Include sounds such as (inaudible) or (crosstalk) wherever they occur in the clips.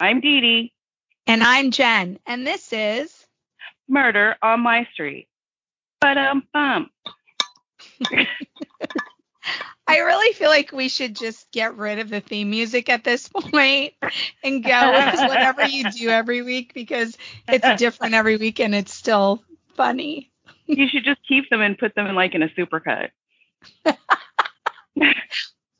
I'm Dee Dee. And I'm Jen. And this is Murder on My Street. But um bum. (laughs) I really feel like we should just get rid of the theme music at this point and go with whatever you do every week because it's different every week and it's still funny. You should just keep them and put them in like in a supercut. (laughs)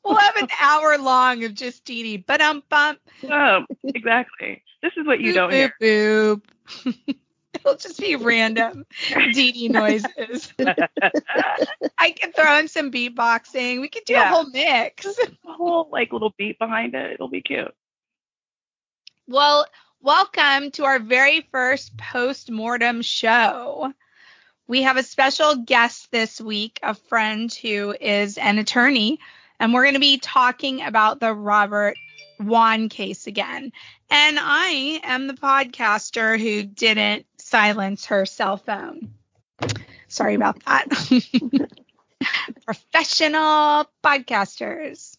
we'll have an hour long of just Dee Dee. But um bump. Oh, exactly. This is what you boop, don't boop, hear. Boop. (laughs) It'll just be random Dee Dee noises. (laughs) I can throw in some beatboxing. We could do a whole mix. a whole like little beat behind it. It'll be cute. Well, welcome to our very first post-mortem show. We have a special guest this week, a friend who is an attorney, and we're going to be talking about the Robert Wone case again. And I am the podcaster who didn't silence her cell phone. Sorry about that. (laughs) Professional podcasters.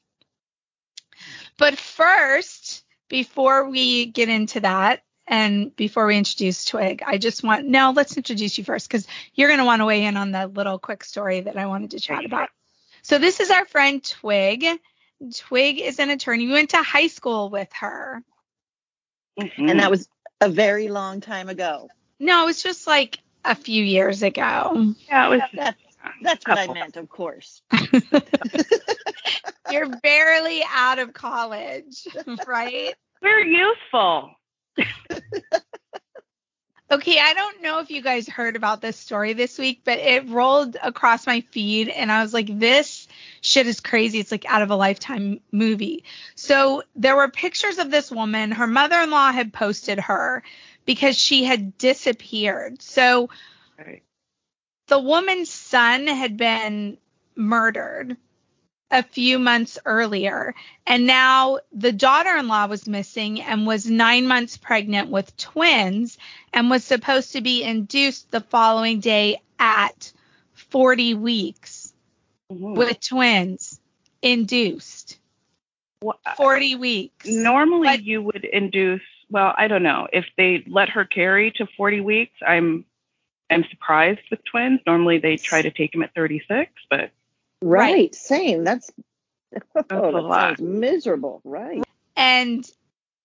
But first, before we get into that and before we introduce Twig, I just want no, let's introduce you first because you're going to want to weigh in on the little quick story that I wanted to chat about. So this is our friend Twig. Twig is an attorney. We went to high school with her. Mhm. and that was a very long time ago. No, it was just like a few years ago. yeah, it was That's that's what I meant, of course. (laughs) You're barely out of college, (laughs) right? we're useful. (laughs) Okay, I don't know if you guys heard about this story this week, but it rolled across my feed and I was like, this shit is crazy. It's like out of a lifetime movie. So there were pictures of this woman. Her mother in law had posted her because she had disappeared. So Right. the woman's son had been murdered a few months earlier and now the daughter-in-law was missing and was 9 months pregnant with twins and was supposed to be induced the following day at 40 weeks Mhm. with twins induced Wha- 40 weeks Normally, But- you would induce. Well, I don't know if they let her carry to 40 weeks. I'm I'm surprised with twins. Normally, they try to take them at 36, but Right, Right. same. (laughs) That's oh, a that lot. sounds miserable. Right. And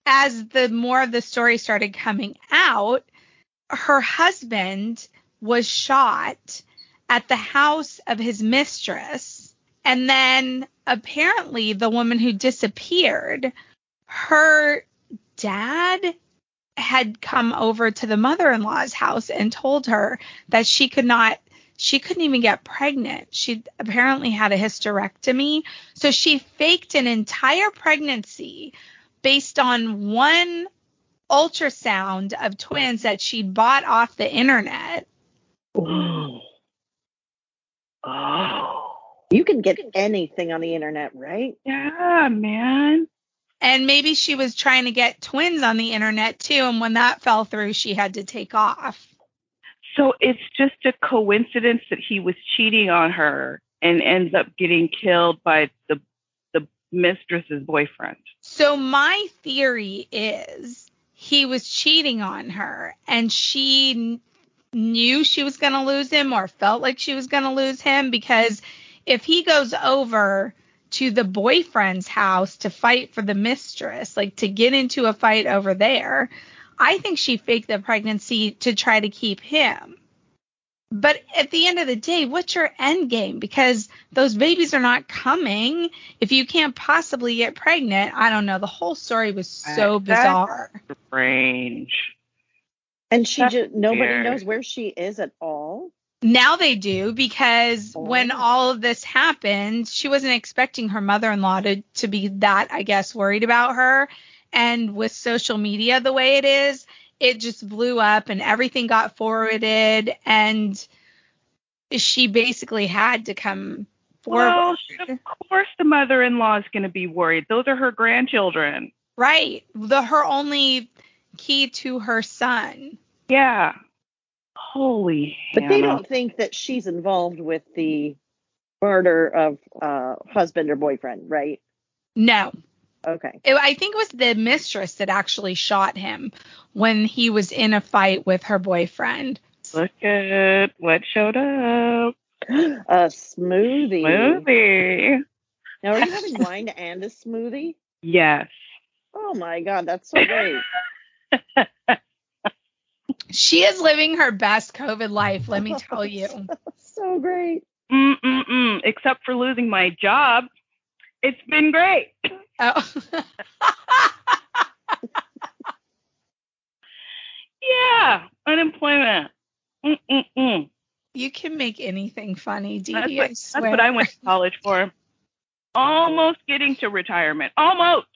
as the more of the story started coming out, her husband was shot at the house of his mistress. And then apparently the woman who disappeared, her dad had come over to the mother-in-law's house and told her that she could not she couldn't even get pregnant. She apparently had a hysterectomy. So she faked an entire pregnancy based on one ultrasound of twins that she'd bought off the internet. Oh. oh, You can get anything on the internet, right? yeah, man. And maybe she was trying to get twins on the internet too. And when that fell through, she had to take off. So it's just a coincidence that he was cheating on her and ends up getting killed by the the mistress's boyfriend. So my theory is he was cheating on her and she kn- knew she was going to lose him or felt like she was going to lose him because if he goes over to the boyfriend's house to fight for the mistress, like to get into a fight over there, I think she faked the pregnancy to try to keep him. But at the end of the day, what's your end game? Because those babies are not coming. If you can't possibly get pregnant, I don't know. The whole story was so Uh, that- bizarre. Strange. And she That's just nobody weird. knows where she is at all. Now they do because when Oh. all of this happened, she wasn't expecting her mother-in-law to to be that, I guess, worried about her. And with social media the way it is, it just blew up and everything got forwarded and she basically had to come forward. Well, of course the mother-in-law is going to be worried. Those are her grandchildren. right. The her only key to her son. Yeah. Holy. But they don't think that she's involved with the murder of uh husband or boyfriend, right? No. Okay. It, I think it was the mistress that actually shot him when he was in a fight with her boyfriend. Look at what showed up. (gasps) A smoothie. Smoothie. Now, are you (laughs) having wine and a smoothie? Yes. Oh my God, that's so great. (laughs) She is living her best COVID life, let me (laughs) tell you. so great. Mm-mm-mm. Except for losing my job. It's been great. Oh. (laughs) Yeah. Unemployment. Mm-mm-mm. you can make anything funny, Dee That's Dee. what, I that's what I went to college for. Almost getting to retirement. Almost.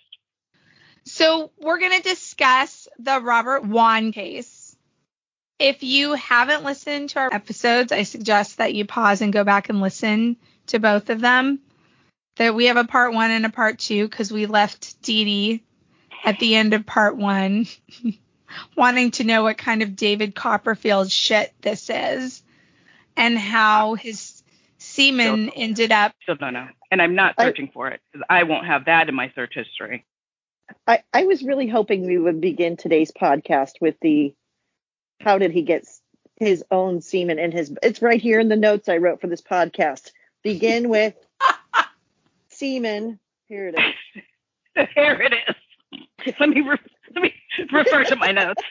So we're going to discuss the Robert Wone case. If you haven't listened to our episodes, I suggest that you pause and go back and listen to both of them. That we have a part one and a part two because we left Dee Dee at the end of part one (laughs) wanting to know what kind of David Copperfield shit this is and how his semen ended up. Still don't know. And I'm not I- searching for it because I won't have that in my search history. I, I was really hoping we would begin today's podcast with the how did he get his own semen in his it's right here in the notes I wrote for this podcast. Begin with semen. Here it is. (laughs) Here it is. Let me re- let me refer to my notes.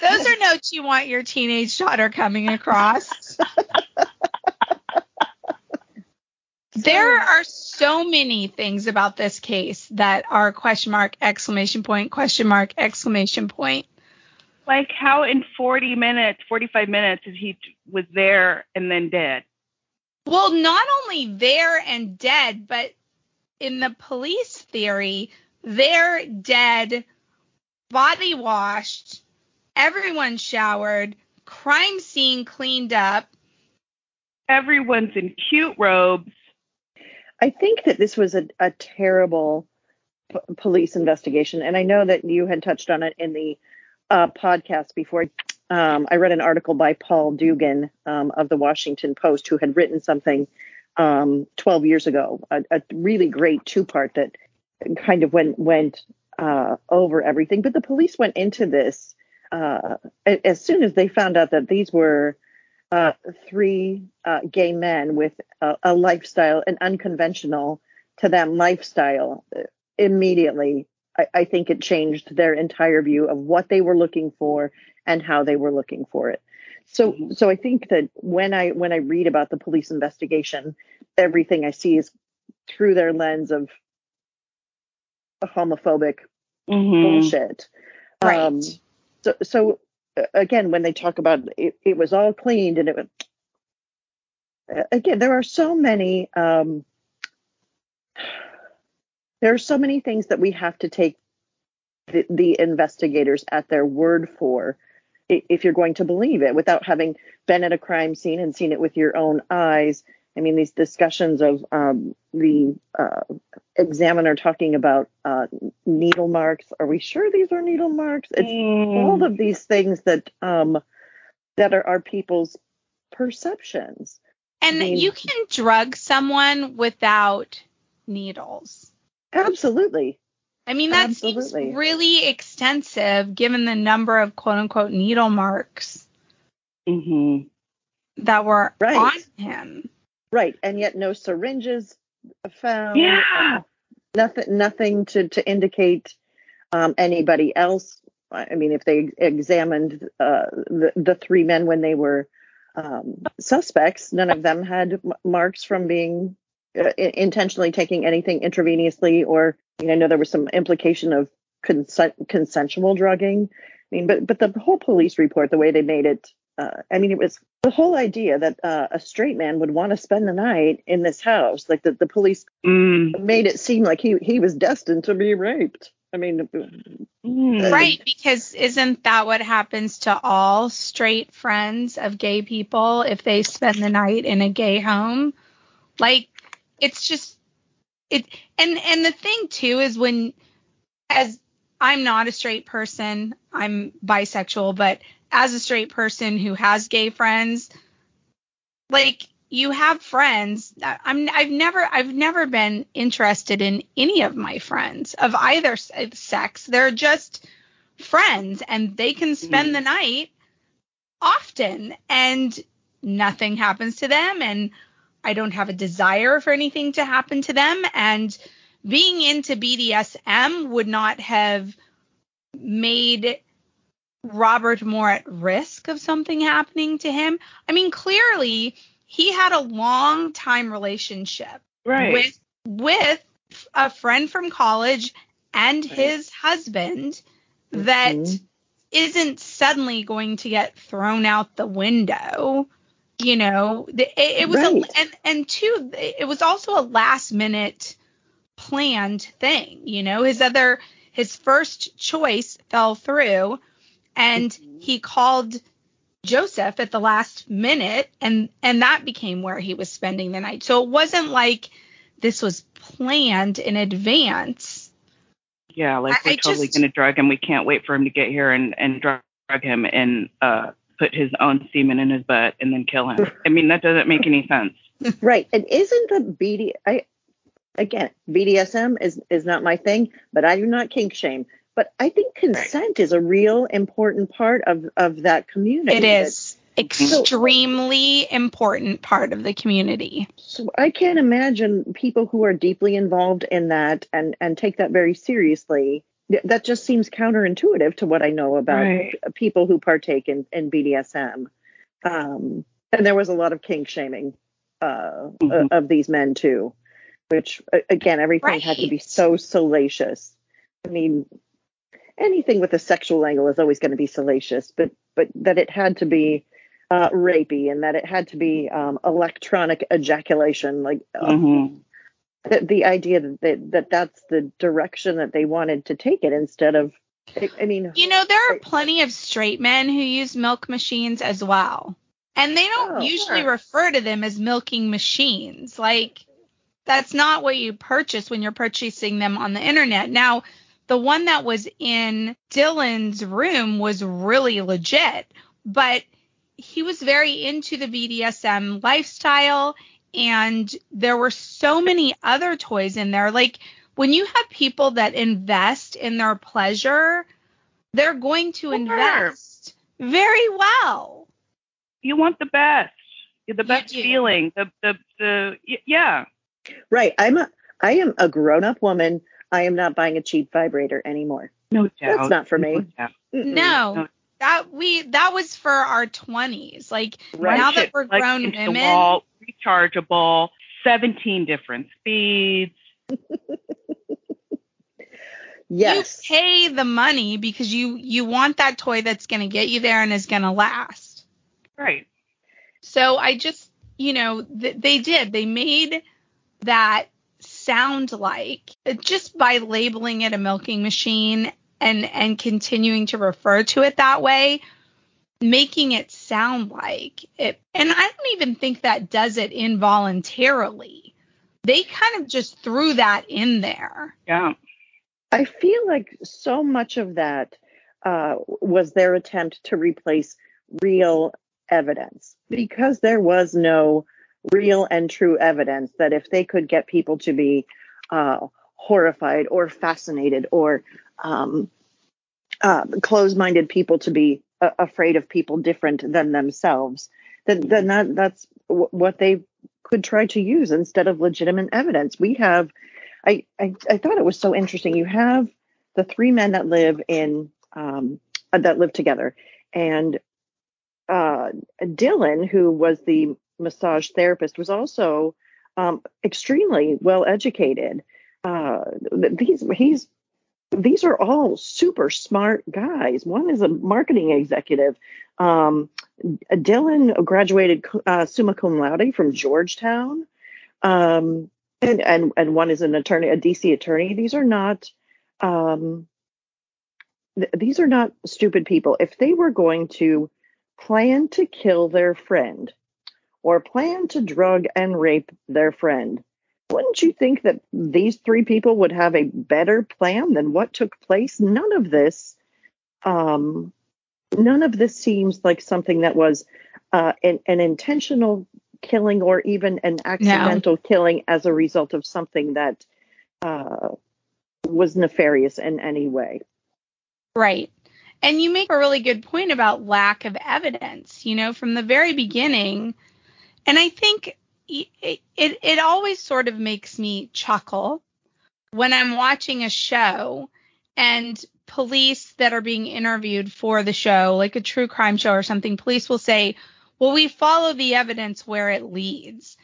Those are notes you want your teenage daughter coming across. There are so many things about this case that are question mark, exclamation point, question mark, exclamation point. Like how in 40 minutes, 45 minutes, is he was there and then dead? Well, not only there and dead, but in the police theory, they're dead, body washed, everyone showered, crime scene cleaned up. Everyone's in cute robes. I think that this was a, a terrible p- police investigation, and I know that you had touched on it in the uh, podcast before. Um, I read an article by Paul Duggan um, of the Washington Post, who had written something um, 12 years ago, a, a really great two-part that kind of went went uh, over everything. But the police went into this uh, as soon as they found out that these were uh, three uh, gay men with a, a lifestyle, an unconventional to them lifestyle. Immediately, I, I think it changed their entire view of what they were looking for and how they were looking for it. So, so I think that when I when I read about the police investigation, everything I see is through their lens of homophobic Mhm. bullshit. Right. Um, so, so again, when they talk about it, it was all cleaned and it was, again, there are so many, um, there are so many things that we have to take the, the investigators at their word for if you're going to believe it without having been at a crime scene and seen it with your own eyes. I mean, these discussions of um, the uh, examiner talking about uh, needle marks. Are we sure these are needle marks? It's Mm. all of these things that um, that are, people's perceptions. And mean- you can drug someone without needles. Absolutely. I mean, that Absolutely. seems really extensive given the number of quote unquote needle marks Mhm. that were Right. on him. Right. And yet no syringes found. Yeah. Nothing nothing to, to indicate um, anybody else. I mean, if they examined uh, the, the three men when they were um, suspects, none of them had marks from being uh, intentionally taking anything intravenously, or you know, I know there was some implication of consent, consensual drugging. I mean, but but the whole police report, the way they made it, uh, I mean, it was the whole idea that uh, a straight man would want to spend the night in this house, like the, the police Mm. made it seem like he he was destined to be raped. I mean, Mm. Right, because isn't that what happens to all straight friends of gay people if they spend the night in a gay home? Like it's just it and and the thing too is when as I'm not a straight person, I'm bisexual, but as a straight person who has gay friends, like you have friends. I'm I've never I've never been interested in any of my friends of either sex. They're just friends and they can spend mm. the night often and nothing happens to them and I don't have a desire for anything to happen to them and being into BDSM would not have made Robert more at risk of something happening to him. I mean, clearly he had a long time relationship right. with with a friend from college and right. his husband that mm-hmm. not suddenly going to get thrown out the window. You know, it, it was right. a, and and two, it was also a last minute planned thing. You know, his other his first choice fell through and mm-hmm. he called Joseph at the last minute and and that became where he was spending the night. So it wasn't like this was planned in advance. Yeah, like we're I totally just, gonna drug him. We can't wait for him to get here and and drug him and uh put his own semen in his butt and then kill him. I mean that doesn't make any sense. (laughs) right. And isn't the BD I again BDSM is is not my thing, but I do not kink shame. But I think consent right. is a real important part of of that community. It is extremely so, important part of the community. So I can't imagine people who are deeply involved in that and and take that very seriously. That just seems counterintuitive to what I know about right. people who partake in, in BDSM. Um, and there was a lot of kink shaming uh, mm-hmm. of these men too, which again, everything right. had to be so salacious. I mean, anything with a sexual angle is always going to be salacious, but but that it had to be uh, rapey and that it had to be um, electronic ejaculation, like uh, mm-hmm. The, the idea that, that that that's the direction that they wanted to take it instead of. I mean, you know, there are plenty of straight men who use milk machines as well, and they don't oh, usually sure. refer to them as milking machines. Like that's not what you purchase when you're purchasing them on the internet. Now, the one that was in Dylan's room was really legit, but he was very into the BDSM lifestyle and there were so many other toys in there. Like when you have people that invest in their pleasure, they're going to sure. invest very well. You want the best. The best feeling. The the the yeah. Right. I'm a I am a grown-up woman I am not buying a cheap vibrator anymore. No doubt. That's not for me. No, no. That we that was for our twenties. Like right. now that we're grown women, wall, rechargeable, seventeen different speeds. (laughs) yes. You pay the money because you you want that toy that's going to get you there and is going to last. Right. So I just, you know, th- they did. They made that sound like just by labeling it a milking machine and and continuing to refer to it that way making it sound like it and i don't even think that does it involuntarily. They kind of just threw that in there. Yeah. I feel like so much of that uh, was their attempt to replace real evidence because there was no real and true evidence that if they could get people to be uh, horrified or fascinated or um, uh, closed-minded people to be uh, afraid of people different than themselves, then, then that, that's w- what they could try to use instead of legitimate evidence. We have, I, I, I thought it was so interesting. You have the three men that live in um, that live together, and uh, Dylan, who was the massage therapist, was also um, extremely well educated. Uh, these he's these are all super smart guys. One is a marketing executive. Um, Dylan graduated uh, summa cum laude from Georgetown, um, and and and one is an attorney, a DC attorney. These are not. Um, th- these are not stupid people. If they were going to plan to kill their friend, or plan to drug and rape their friend. Wouldn't you think that these three people would have a better plan than what took place? None of this, um, none of this seems like something that was uh, an, an intentional killing or even an accidental killing as a result of something that uh, was nefarious in any way. Right. And you make a really good point about lack of evidence, you know, from the very beginning. And I think it, it, it always sort of makes me chuckle when I'm watching a show and police that are being interviewed for the show, like a true crime show or something, police will say, well, we follow the evidence where it leads.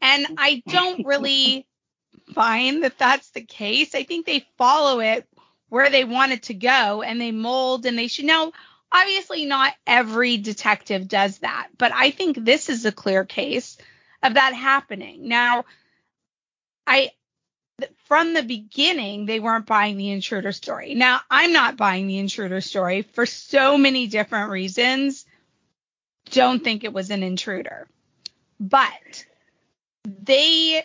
And I don't really (laughs) find that that's the case. I think they follow it where they want it to go and they mold and they should know. Obviously, not every detective does that, but I think this is a clear case of that happening. Now, I from the beginning they weren't buying the intruder story. Now, I'm not buying the intruder story for so many different reasons. Don't think it was an intruder. But they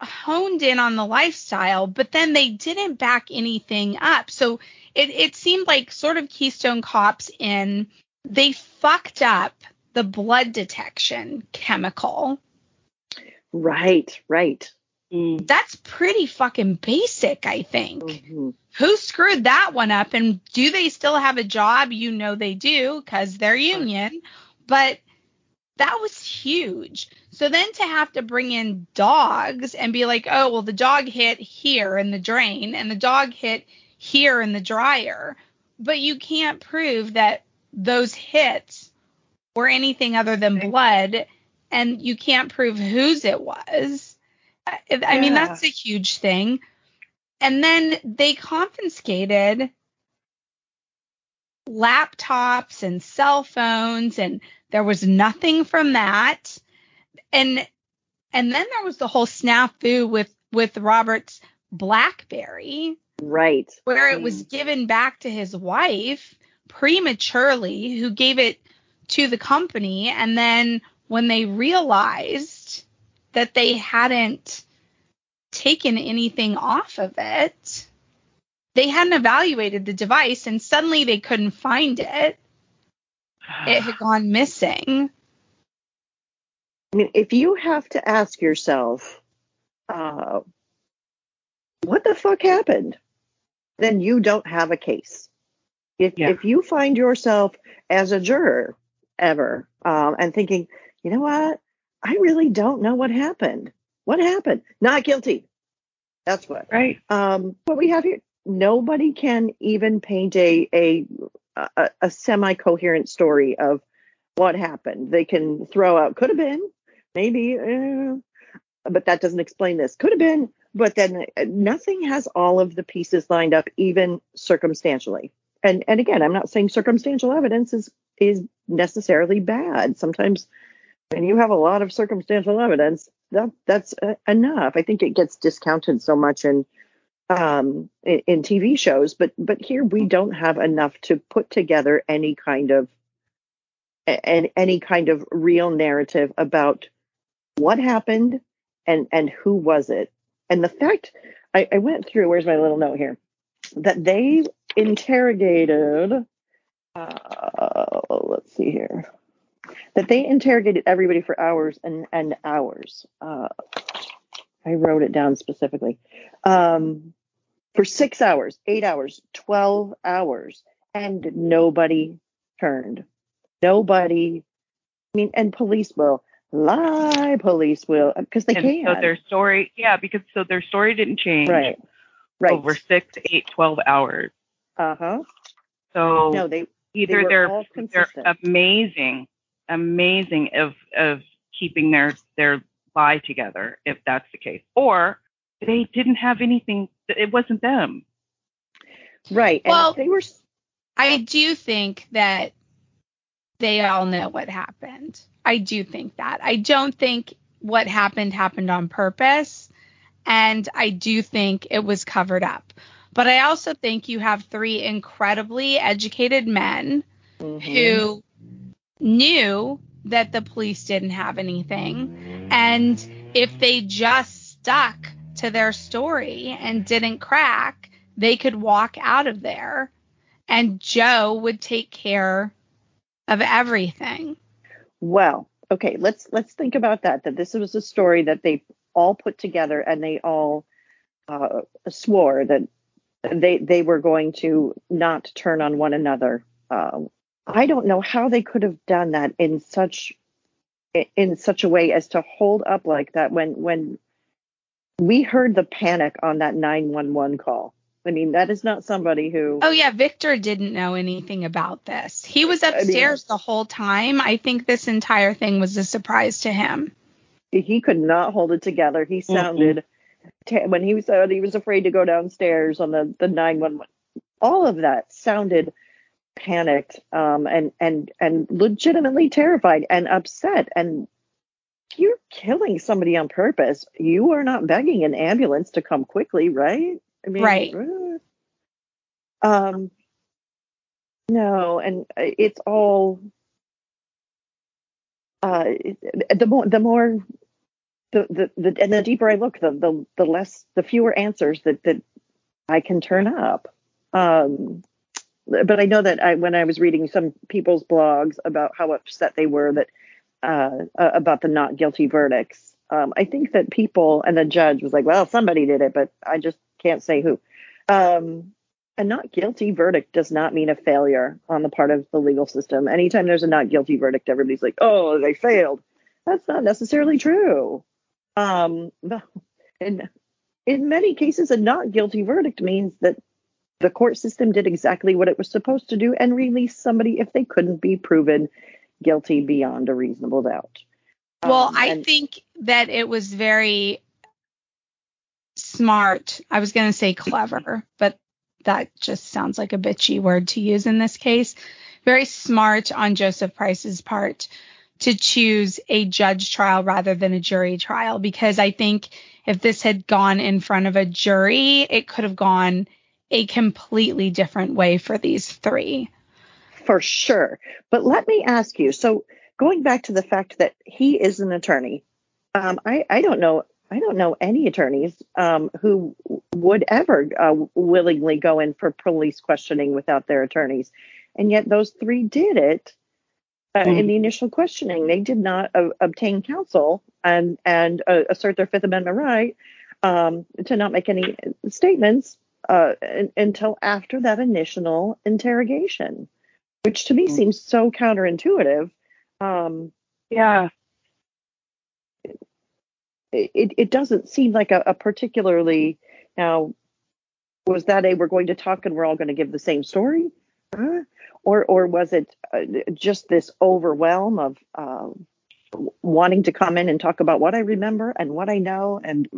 honed in on the lifestyle, but then they didn't back anything up. So it, it seemed like sort of Keystone Cops in they fucked up the blood detection chemical. Right, right. Mm. That's pretty fucking basic, I think. Mm-hmm. Who screwed that one up? And do they still have a job? You know they do because they're union. But that was huge. So then to have to bring in dogs and be like, oh, well, the dog hit here in the drain and the dog hit here in the dryer, but you can't prove that those hits were anything other than blood and you can't prove whose it was. I, I mean, that's a huge thing. And then they confiscated laptops and cell phones and there was nothing from that. And and then there was the whole snafu with with Robert's BlackBerry. Right. Where it was mm. given back to his wife prematurely, who gave it to the company. And then when they realized that they hadn't taken anything off of it, they hadn't evaluated the device and suddenly they couldn't find it it had (sighs) gone missing. I mean, if you have to ask yourself, uh, what the fuck happened, then you don't have a case. If, yeah. if you find yourself as a juror ever um, and thinking, you know what, I really don't know what happened. What happened? Not guilty. That's what. Right. Um, what we have here, nobody can even paint a a a, a semi coherent story of what happened. They can throw out could have been, maybe, uh, but that doesn't explain this. Could have been, but then uh, nothing has all of the pieces lined up, even circumstantially. And and again, I'm not saying circumstantial evidence is is necessarily bad. Sometimes when you have a lot of circumstantial evidence, that that's uh, enough. I think it gets discounted so much in um, in, in, TV shows, but but here we don't have enough to put together any kind of and any kind of real narrative about what happened and and who was it. And the fact I, I went through. Where's my little note here? That they interrogated. Uh, let's see here. That they interrogated everybody for hours and and hours. Uh, I wrote it down specifically. Um, for six hours, eight hours, 12 hours, and nobody turned. Nobody, I mean, and police will lie, police will, because they and can. So their story, yeah, because so their story didn't change. Right. Right. Over six, eight, 12 hours. Uh huh. So no, they either they are they're amazing, amazing of of keeping their their lie together if that's the case, or they didn't have anything. It wasn't them. Right. Well, they were. I do think that they all know what happened. I do think that. I don't think what happened happened on purpose. And I do think it was covered up. But I also think you have three incredibly educated men mm-hmm. who knew that the police didn't have anything. And if they just stuck to their story and didn't crack, they could walk out of there and Joe would take care of everything. Well, okay, let's let's think about that. That this was a story that they all put together and they all uh, swore that they they were going to not turn on one another. Um, I don't know how they could have done that in such in such a way as to hold up like that when when we heard the panic on that 911 call. I mean, that is not somebody who. Oh yeah, Victor didn't know anything about this. He was upstairs I mean, the whole time. I think this entire thing was a surprise to him. He could not hold it together. He sounded mm-hmm. when he said he was afraid to go downstairs on the the 911. All of that sounded panicked um, and and and legitimately terrified and upset and you're killing somebody on purpose. You are not begging an ambulance to come quickly, right? I mean, right. Um, no, and it's all uh, the more the more the, the the and the deeper I look, the the the less the fewer answers that that I can turn up. Um, but I know that I when I was reading some people's blogs about how upset they were that uh, about the not guilty verdicts, um, I think that people and the judge was like, well, somebody did it, but I just can't say who. Um, a not guilty verdict does not mean a failure on the part of the legal system. Anytime there's a not guilty verdict, everybody's like, oh, they failed. That's not necessarily true. Um, (laughs) in, in many cases, a not guilty verdict means that the court system did exactly what it was supposed to do and released somebody if they couldn't be proven guilty beyond a reasonable doubt. Well, um, I think that it was very smart. I was going to say clever, but that just sounds like a bitchy word to use in this case. Very smart on Joseph Price's part to choose a judge trial rather than a jury trial because I think if this had gone in front of a jury, it could have gone a completely different way for these three. For sure. But let me ask you so going back to the fact that he is an attorney, um, I, I don't know I don't know any attorneys um, who would ever uh, willingly go in for police questioning without their attorneys, and yet those three did it uh, mm. in the initial questioning. They did not uh, obtain counsel and and uh, assert their Fifth Amendment right um, to not make any statements uh, until after that initial interrogation, which to me mm. seems so counterintuitive. Um, yeah it, it doesn't seem like a, a particularly now was that a we're going to talk and we're all going to give the same story uh, or or was it uh, just this overwhelm of uh, wanting to come in and talk about what I remember and what I know and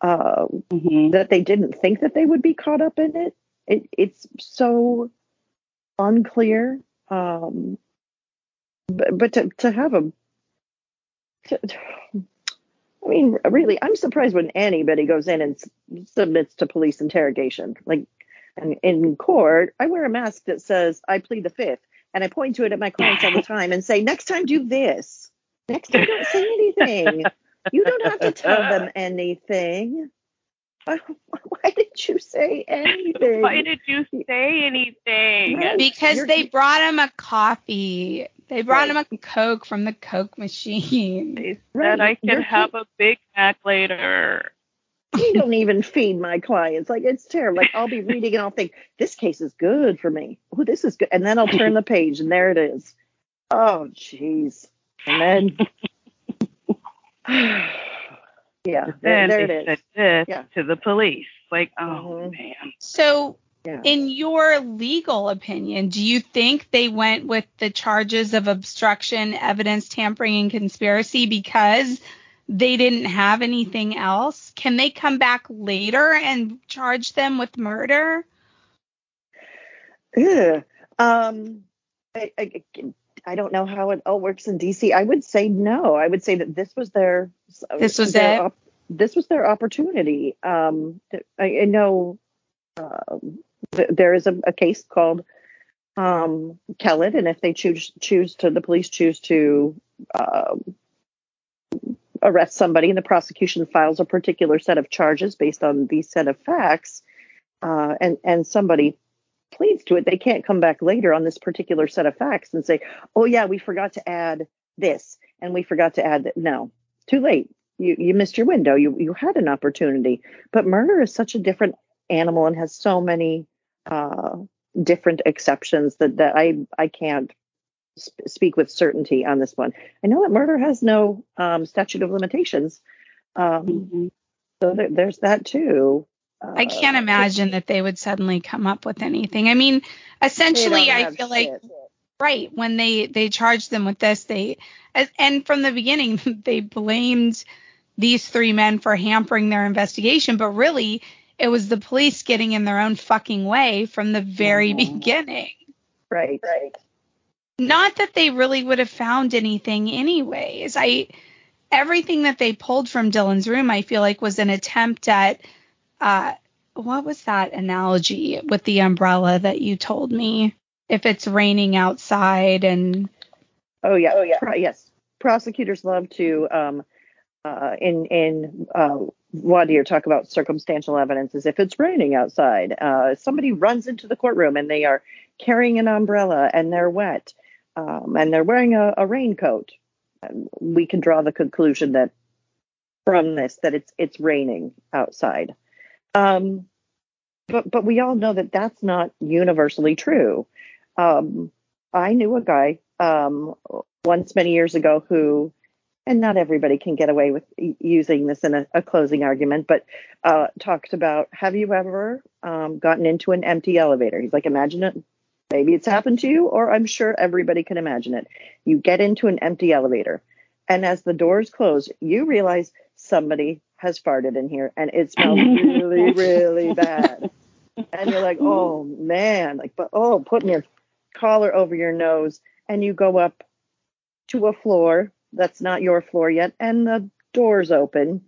uh, mm-hmm. that they didn't think that they would be caught up in it. It it's so unclear. Um, but, but to to have a to, I mean, really, I'm surprised when anybody goes in and submits to police interrogation. Like, and in court, I wear a mask that says "I plead the fifth, and I point to it at my clients all the (laughs) time and say, "Next time, do this. Next time, don't say anything. (laughs) You don't have to tell them (laughs) anything." Why did you say anything? Why did you say anything? Because they brought him a coffee. They brought right. him a Coke from the Coke machine. They said right. I can have a Big Mac later. You don't even feed my clients. Like it's terrible. Like I'll be (laughs) reading and I'll think this case is good for me. Oh, this is good, and then I'll turn the page and there it is. Oh, jeez. And then, (laughs) (sighs) yeah, then there, it is. yeah. to the police. Like, oh mm-hmm. man. So yeah. In your legal opinion, do you think they went with the charges of obstruction, evidence tampering, and conspiracy because they didn't have anything else? Can they come back later and charge them with murder? Yeah. Um, I, I, I don't know how it all works in DC. I would say no. I would say that this was their this was their, it. this was their opportunity. Um, I, I know um, there is a, a case called um, Kellett, and if they choose choose to, the police choose to uh, arrest somebody, and the prosecution files a particular set of charges based on these set of facts, uh, and and somebody pleads to it, they can't come back later on this particular set of facts and say, oh yeah, we forgot to add this, and we forgot to add that. No, too late. You you missed your window. You you had an opportunity. But murder is such a different animal and has so many uh, different exceptions that that I I can't sp- speak with certainty on this one. I know that murder has no um, statute of limitations. Um, Mm-hmm. so there, there's that too. I can't Uh, imagine that they would suddenly come up with anything. I mean, essentially, I feel like right when they they charged them with this, they as- and from the beginning (laughs) they blamed these three men for hampering their investigation, but really it was the police getting in their own fucking way from the very Mhm. beginning. right, right. Not that they really would have found anything anyways. I everything that they pulled from Dylan's room, I feel like was an attempt at uh what was that analogy with the umbrella that you told me? If it's raining outside and Oh yeah, oh yeah. Pro- yes, prosecutors love to um, uh, in in uh, dire talk about circumstantial evidence as if it's raining outside. Uh, somebody runs into the courtroom and they are carrying an umbrella and they're wet um, and they're wearing a, a raincoat. We can draw the conclusion that from this that it's it's raining outside. Um, but but we all know that that's not universally true. Um, I knew a guy um, once many years ago who, and not everybody can get away with using this in a, a closing argument, but uh, talked about have you ever um, gotten into an empty elevator? He's like, imagine it. Maybe it's happened to you, or I'm sure everybody can imagine it. You get into an empty elevator, and as the doors close, you realize somebody has farted in here and it smells (laughs) really, really (laughs) bad. And you're like, oh man, like, but oh, putting your collar over your nose and you go up to a floor that's not your floor yet and the doors open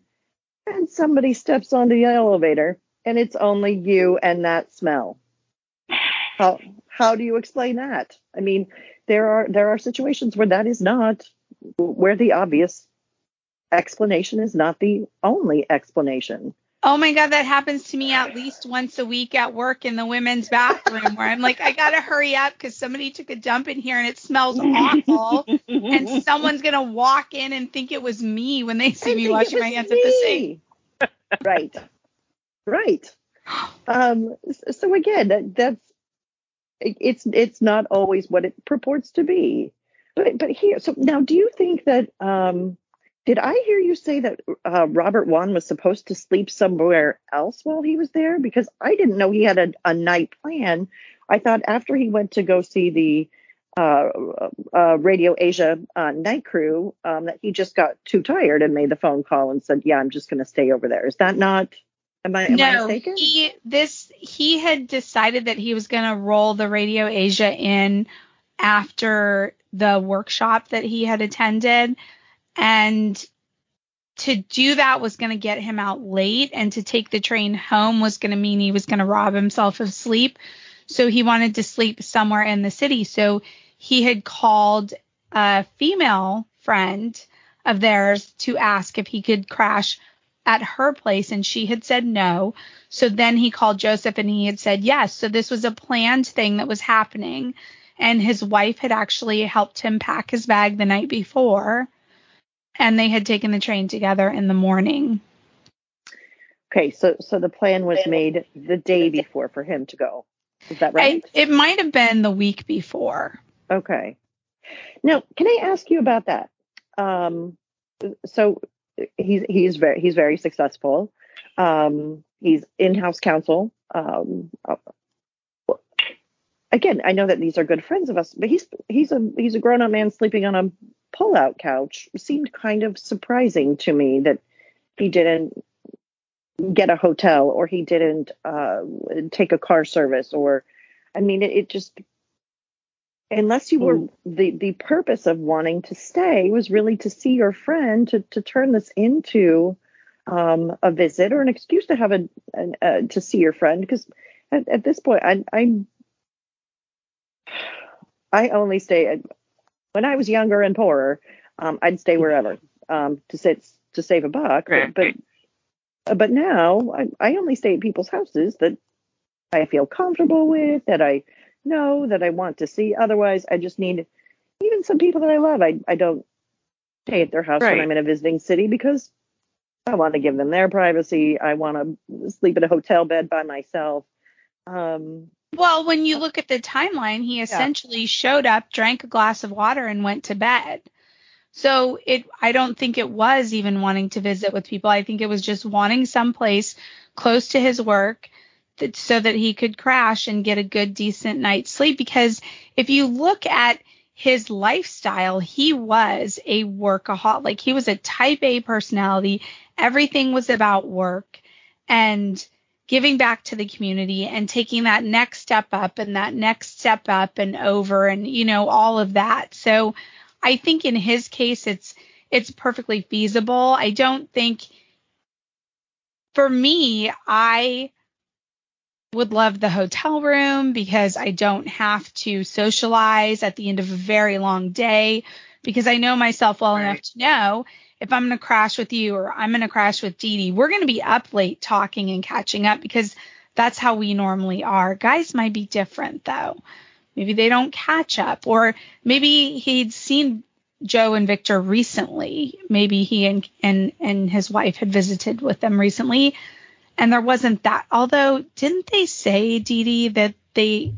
and somebody steps onto the elevator and it's only you and that smell how how do you explain that i mean there are there are situations where that is not where the obvious explanation is not the only explanation. Oh my god, that happens to me at least once a week at work in the women's bathroom where I'm like, I gotta hurry up because somebody took a dump in here and it smells awful. and (laughs) someone's gonna walk in and think it was me when they see I me washing my was hands at the sink. right. Right. Um so again that, that's it's it's not always what it purports to be. But but here so now do you think that um did i hear you say that uh, robert wone was supposed to sleep somewhere else while he was there because i didn't know he had a, a night plan i thought after he went to go see the uh, uh, Radio Asia uh, night crew um, that he just got too tired and made the phone call and said, "Yeah, I'm just going to stay over there." Is that not? Am I, am I no, mistaken? he this he had decided that he was gonna roll the Radio Asia in after the workshop that he had attended, and to do that was going to get him out late, and to take the train home was going to mean he was going to rob himself of sleep. So he wanted to sleep somewhere in the city. So he had called a female friend of theirs to ask if he could crash at her place and she had said no. So then he called Joseph and he had said yes. So this was a planned thing that was happening. And his wife had actually helped him pack his bag the night before. And they had taken the train together in the morning. Okay, so so the plan was made the day before for him to go. Is that right? I, it might have been the week before. Okay. Now, can I ask you about that? Um, so he's he's very he's very successful. Um, he's in-house counsel. Um, uh, again, I know that these are good friends of us, but he's he's a he's a grown-up man sleeping on a pull-out couch. Seemed kind of surprising to me that he didn't get a hotel or he didn't uh, take a car service or I mean it, it just unless you were the the purpose of wanting to stay was really to see your friend to to turn this into um, a visit or an excuse to have a, an uh, to see your friend because at, at this point I I'm I only stay at, when I was younger and poorer um, I'd stay wherever um, to sit to save a buck Right. but but, but now I, I only stay at people's houses that I feel comfortable with that I know that I want to see. Otherwise, I just need even some people that I love. I I don't stay at their house Right. when I'm in a visiting city because I want to give them their privacy. I want to sleep in a hotel bed by myself. Um, Well, when you oh. look at the timeline, he essentially showed up, drank a glass of water, and went to bed. So it, I don't think it was even wanting to visit with people. I think it was just wanting someplace close to his work that, so that he could crash and get a good, decent night's sleep. Because if you look at his lifestyle, he was a workaholic. Like he was a type A personality. Everything was about work and giving back to the community and taking that next step up and that next step up and over and you know all of that. So I think in his case it's it's perfectly feasible. I don't think for me I would love the hotel room because I don't have to socialize at the end of a very long day because I know myself well Right. enough to know if I'm going to crash with you or I'm going to crash with Dee Dee, we're going to be up late talking and catching up because that's how we normally are. Guys might be different though. Maybe they don't catch up or maybe he'd seen Joe and Victor recently. Maybe he and and and his wife had visited with them recently and there wasn't that. Although didn't they say Dee Dee that they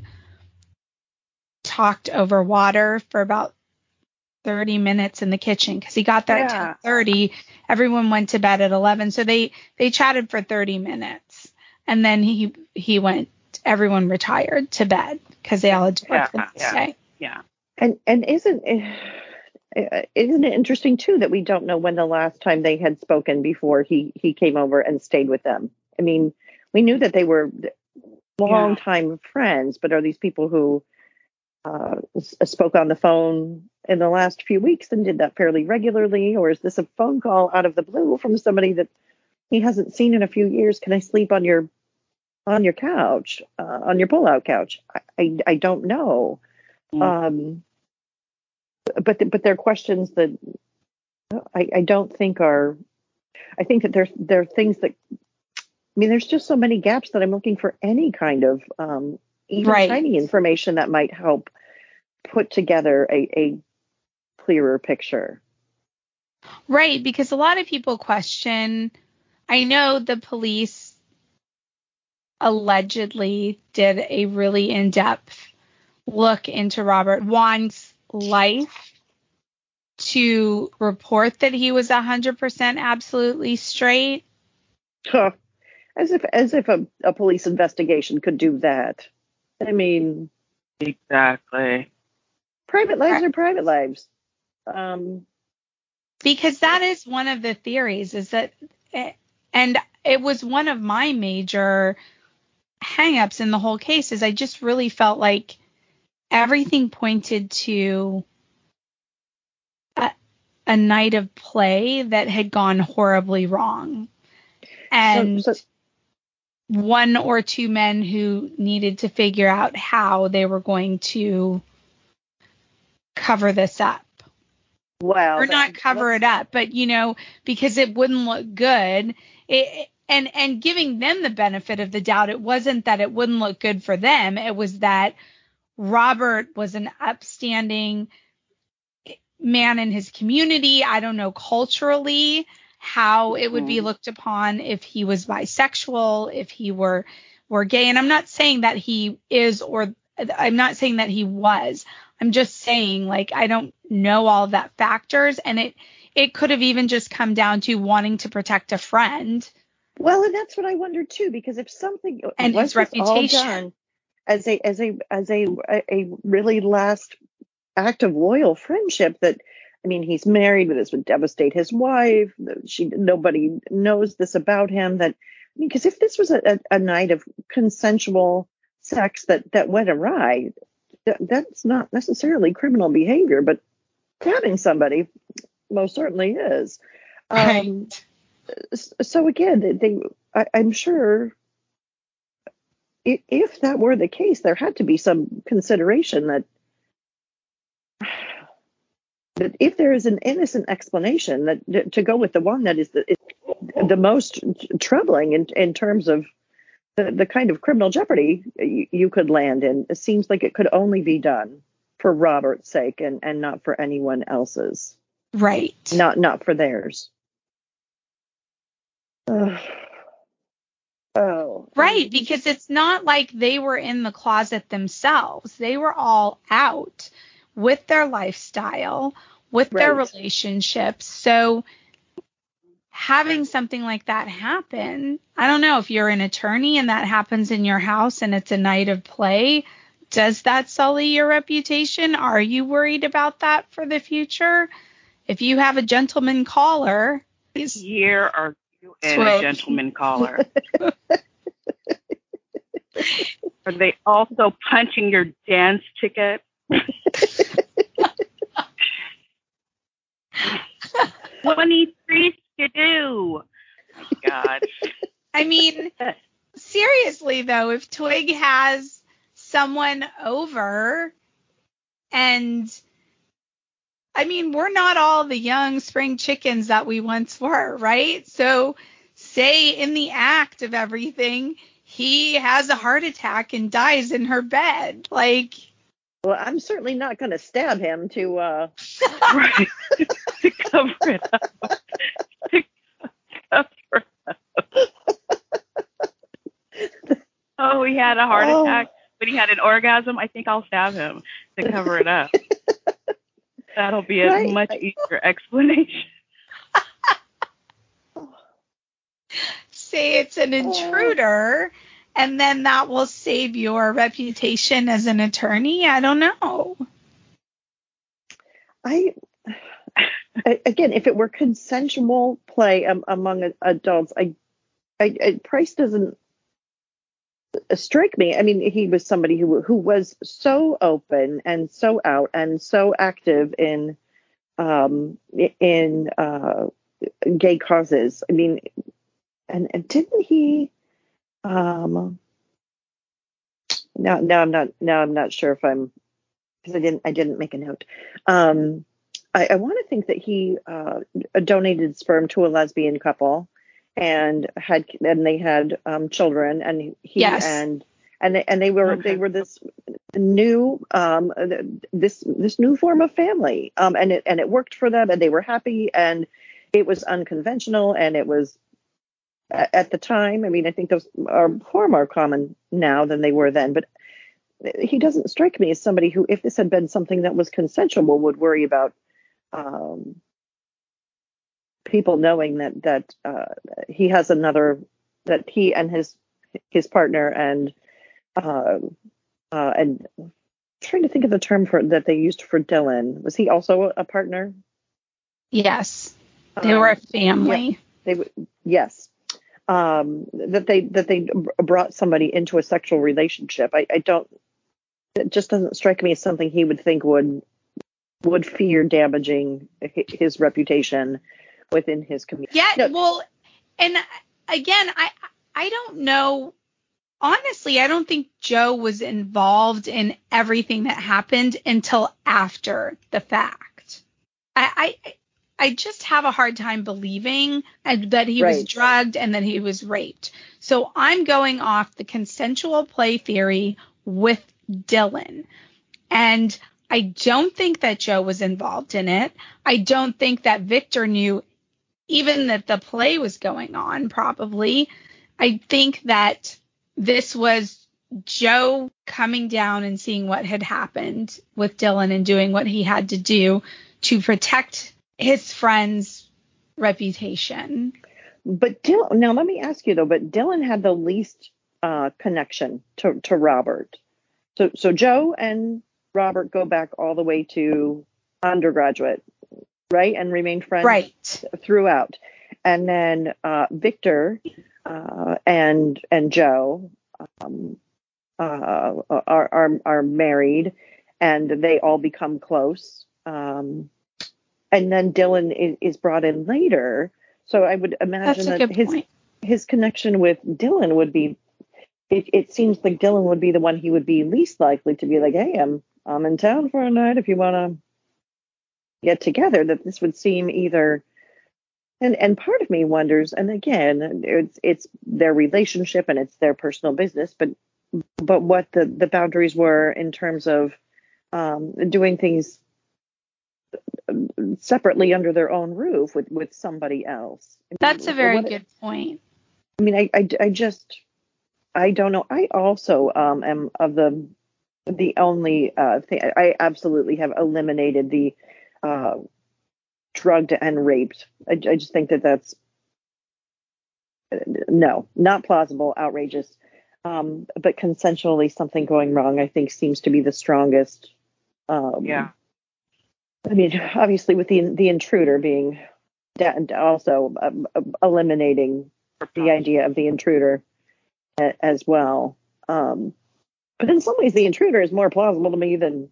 talked over water for about 30 minutes in the kitchen because he got there Yeah. at 10:30. Everyone went to bed at 11, so they they chatted for 30 minutes, and then he he went. Everyone retired to bed because they all had to work the Yeah, next yeah. day. Yeah. and and isn't it, isn't it interesting too that we don't know when the last time they had spoken before he he came over and stayed with them? I mean, we knew that they were long time friends, but are these people who uh, spoke on the phone in the last few weeks and did that fairly regularly, or is this a phone call out of the blue from somebody that he hasn't seen in a few years? Can I sleep on your on your couch, uh, on your pull-out couch? I, I I don't know. Mm. Um, but th- but they're questions that I, I don't think are. I think that there's there are things that. I mean, there's just so many gaps that I'm looking for any kind of um, even Right. tiny information that might help put together a, a clearer picture. Right, because a lot of people question. I know the police allegedly did a really in depth look into Robert Wone's life to report that he was 100% absolutely straight. Huh. As if as if a, a police investigation could do that. I mean, Exactly. private lives are private lives. Um, because that is one of the theories is that and it was one of my major hangups in the whole case is I just really felt like everything pointed to a, a night of play that had gone horribly wrong and so, one or two men who needed to figure out how they were going to cover this up well, or not cover it up, but you know, because it wouldn't look good. It, and and giving them the benefit of the doubt, it wasn't that it wouldn't look good for them. It was that Robert was an upstanding man in his community. I don't know culturally how it would be Mhm. looked upon if he was bisexual, if he were were gay. And I'm not saying that he is or I'm not saying that he was. I'm just saying like I don't know all of that factors and it it could have even just come down to wanting to protect a friend. Well, and that's what I wondered too, because if something And was his all reputation. done as a as a as a a really last act of loyal friendship, that I mean, he's married, but this would devastate his wife. She nobody knows this about him. That I mean, because if this was a, a, a night of consensual sex that that went awry, that, that's not necessarily criminal behavior, but stabbing somebody most certainly is. Um, s- so again, they, they I, I'm sure if that were the case, there had to be some consideration that that if there is an innocent explanation, that to go with the one that is the is the most troubling in in terms of the, the kind of criminal jeopardy you, you could land in, it seems like it could only be done for Robert's sake and and not for anyone else's. Right. not not for theirs. Ugh. Oh, Right, because it's not like they were in the closet themselves. They were all out with their lifestyle, with their relationships. So having something like that happen, I don't know if you're an attorney and that happens in your house and it's a night of play, does that sully your reputation? Are you worried about that for the future? If you have a gentleman caller, he's Year are you in a gentleman (laughs) caller? are they also punching your dance ticket? Twenty-three skidoo. Oh, God. I mean, seriously though, if Twig has someone over and I mean, we're not all the young spring chickens that we once were, right? So say in the act of everything, he has a heart attack and dies in her bed. Like, well, I'm certainly not going to stab him to. uh right. (laughs) to cover it up. To cover it up. Oh, he had a heart Oh. attack, but he had an orgasm. I think I'll stab him to cover it up. (laughs) That'll be a Right. much easier explanation. (laughs) say it's an intruder and then that will save your reputation as an attorney. I don't know. I again, if it were consensual play um, among adults, I, I, I Price doesn't strike me. I mean, he was somebody who who was so open and so out and so active in um in uh gay causes. I mean, and and didn't he um now now I'm not now I'm not sure if I'm because I didn't I didn't make a note. Um I, I want to think that he uh, donated sperm to a lesbian couple and had and they had um, children and he Yes. and and they, and they were Okay. they were this new um this this new form of family um and it and it worked for them and they were happy and it was unconventional and it was at the time i mean i think those are far more common now than they were then but he doesn't strike me as somebody who if this had been something that was consensual would worry about um people knowing that that uh he has another that he and his his partner and uh, uh and I'm trying to think of the term for that they used for Dylan was he also a partner Yes. They were a Um, family. they w- yes um that they that they brought somebody into a sexual relationship i i don't it just doesn't strike me as something he would think would would fear damaging his reputation within his community Yeah, No. well, and again, I I don't know. Honestly, I don't think Joe was involved in everything that happened until after the fact. I I, I just have a hard time believing that he was drugged and that he was raped. So I'm going off the consensual play theory with Dylan. And I don't think that Joe was involved in it. I don't think that Victor knew even that the play was going on, probably. I think that this was Joe coming down and seeing what had happened with Dylan and doing what he had to do to protect his friend's reputation. but Dylan, now let me ask you though but Dylan had the least uh connection to to Robert so so Joe and Robert go back all the way to undergraduate right and remain friends Right. throughout. And then uh, Victor uh, and and Joe um, uh, are, are are married, and they all become close. Um, and then Dylan is, is brought in later. So I would imagine that his point. his connection with Dylan would be. It, it seems like Dylan would be the one he would be least likely to be like, hey, I'm I'm in town for a night if you want to get together. That this would seem either and and part of me wonders, and again, it's it's their relationship and it's their personal business, but but what the the boundaries were in terms of um, doing things separately under their own roof with with somebody else. I mean, That's a very what- good point. I mean, I, I, I just, I don't know. I also um, am of the, the only uh, thing, I absolutely have eliminated the uh, drugged and raped. I, I just think that that's, uh, no, not plausible, outrageous. Um, but consensually something going wrong, I think seems to be the strongest. Um, Yeah. I mean, obviously with the the intruder being also um, eliminating the idea of the intruder as well. Um, but in some ways, the intruder is more plausible to me than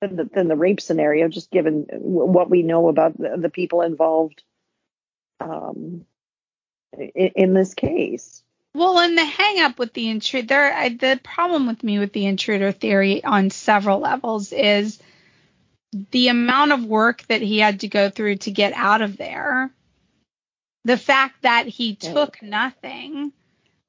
than the, than the rape scenario, just given w- what we know about the, the people involved um, in, in this case. Well, and the hang up with the intruder, I, the problem with me with the intruder theory on several levels is the amount of work that he had to go through to get out of there. The fact that he took nothing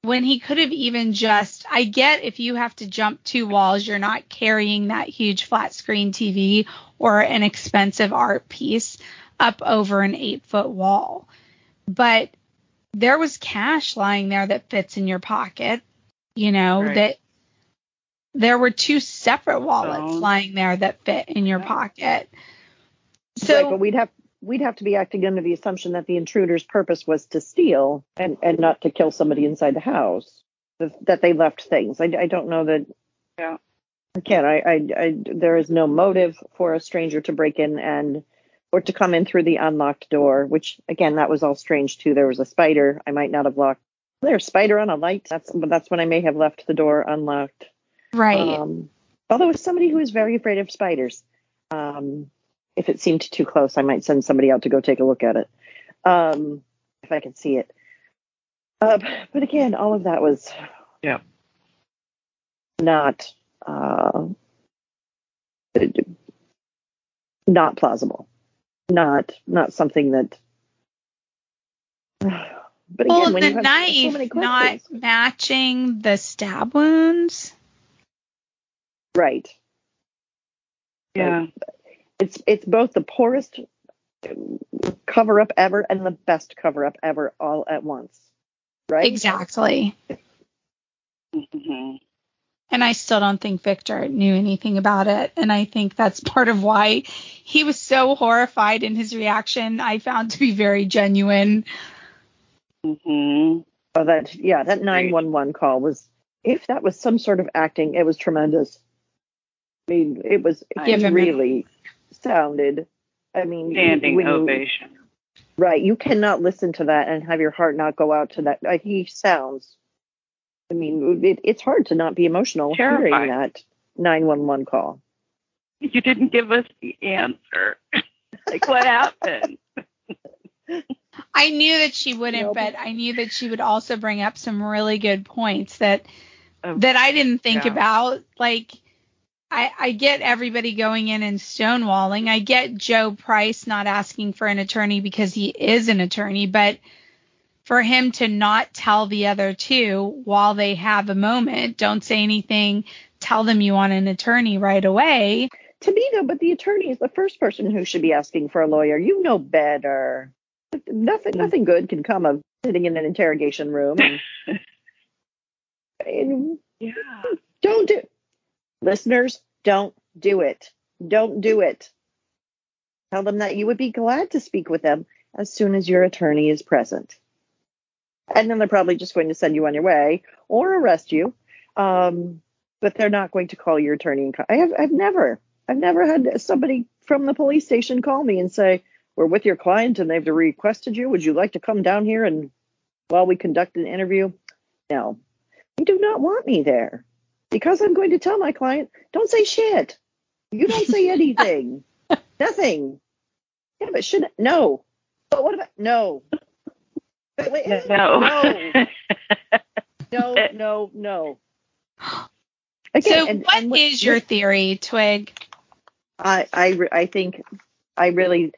when he could have even just, I get if you have to jump two walls, you're not carrying that huge flat screen TV or an expensive art piece up over an eight foot wall. But there was cash lying there that fits in your pocket, you know, Right. that there were two separate wallets Phone. lying there that fit in your Yeah. pocket. right, So but we'd have we'd have to be acting under the assumption that the intruder's purpose was to steal and and not to kill somebody inside the house. That, that they left things. I, I don't know that. Yeah. Again, I, I, I there is no motive for a stranger to break in and or to come in through the unlocked door. Which again, that was all strange too. There was a spider. I might not have locked. There's a spider on a light. That's that's when I may have left the door unlocked. Right. Um, although as somebody who is very afraid of spiders, um, if it seemed too close, I might send somebody out to go take a look at it, um, if I can see it. Uh, but again, all of that was Yeah. not uh, not plausible, not not something that. (sighs) But again, well, when the you have so many knife not matching the stab wounds. Right? Yeah. it's it's both the poorest cover up ever and the best cover up ever all at once right Exactly. hmm And I still don't think Victor knew anything about it. And I think that's part of why he was so horrified in his reaction. I found to be very genuine. Mm-hmm. oh, that yeah that 911 call was if that was some sort of acting it was tremendous i mean it was Give he really sounded i mean Standing when you- ovation. right you cannot listen to that and have your heart not go out to that uh, he sounds i mean it, it's hard to not be emotional hearing that 911 call You didn't give us the answer. (laughs) like what happened? (laughs) I knew that she wouldn't, Nope. but I knew that she would also bring up some really good points that Of- that I didn't think Yeah. about. Like I, I get everybody going in and stonewalling. I get Joe Price not asking for an attorney because he is an attorney, but for him to not tell the other two while they have a moment, don't say anything, tell them you want an attorney right away. to me though but the attorney is the first person who should be asking for a lawyer you know better nothing nothing good can come of sitting in an interrogation room and, (laughs) and Yeah. don't do listeners don't do it. Don't do it. Tell them that you would be glad to speak with them as soon as your attorney is present. And then they're probably just going to send you on your way or arrest you. Um, but they're not going to call your attorney and I have I've never I've never had somebody from the police station call me and say we're with your client and they've requested you. Would you like to come down here and while we conduct an interview? No. You do not want me there because I'm going to tell my client don't say shit. You don't say anything. (laughs) Nothing. Yeah but should no. But what about no. Wait, wait, No. no. (laughs) No no no. Again, so and- what and what- your theory, Twig? I I I think I really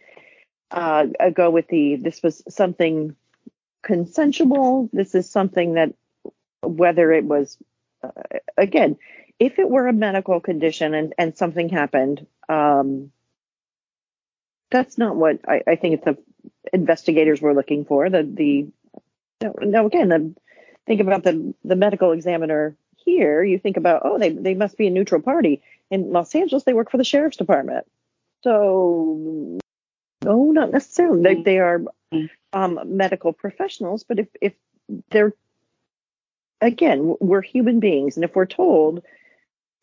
uh, I go with the this was something consensual. This is something that whether it was again, if it were a medical condition and and something happened, um, that's not what I, I think the investigators were looking for. The the no, no again, the, think about the the medical examiner here. You think about oh they they must be a neutral party. In Los Angeles, they work for the sheriff's department. So no, not necessarily. They they are um, medical professionals, but if if they're again, we're human beings, and if we're told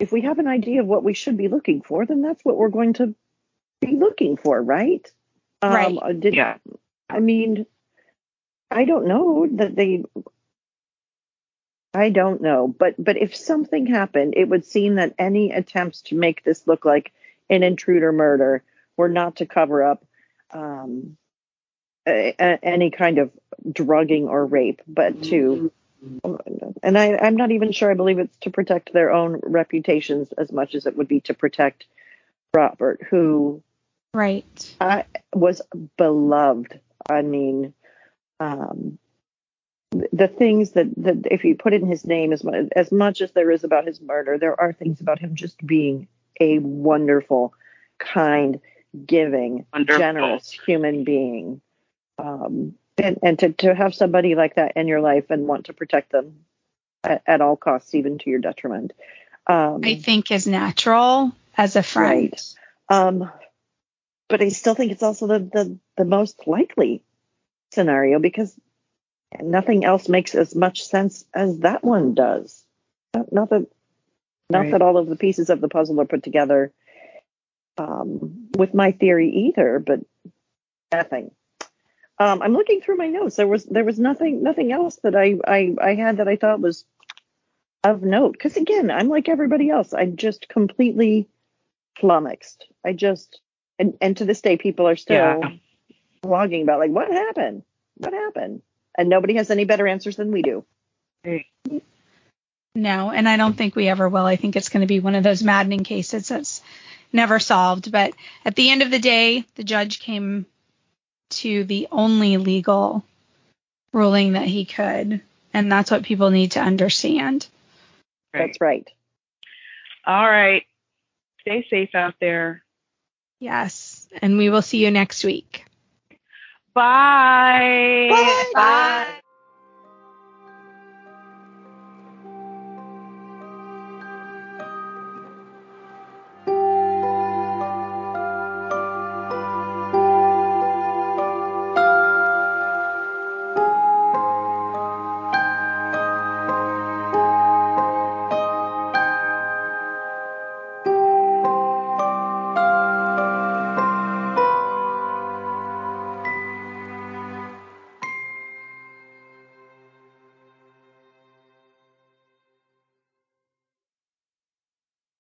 if we have an idea of what we should be looking for, then that's what we're going to be looking for, right? Right. Um, did, Yeah. I mean, I don't know that they. I don't know, but but if something happened, it would seem that any attempts to make this look like an intruder murder were not to cover up um, a, a, any kind of drugging or rape, but to. And I, I'm not even sure I believe it's to protect their own reputations as much as it would be to protect Robert, who Right. I was beloved. I mean, um, the things that, that if you put in his name as much, as much as there is about his murder, there are things about him just being a wonderful, kind, giving, Wonderful. generous human being. Um, and and to, to have somebody like that in your life and want to protect them at, at all costs, even to your detriment. Um, I think is natural as a friend. Right. Um, but I still think it's also the, the, the most likely scenario because nothing else makes as much sense as that one does. Not, not that not Right. that all of the pieces of the puzzle are put together um, with my theory either, but nothing. Um, I'm looking through my notes. There was there was nothing nothing else that I I, I had that I thought was of note. Because again, I'm like everybody else. I'm just completely flummoxed. I just and and to this day, people are still Yeah. blogging about like what happened, what happened, and nobody has any better answers than we do. No, and I don't think we ever will. I think it's going to be one of those maddening cases that's never solved. But at the end of the day, the judge came to the only legal ruling that he could. And that's what people need to understand. Right. That's right. All right. Stay safe out there. Yes. And we will see you next week. Bye. Bye. Bye.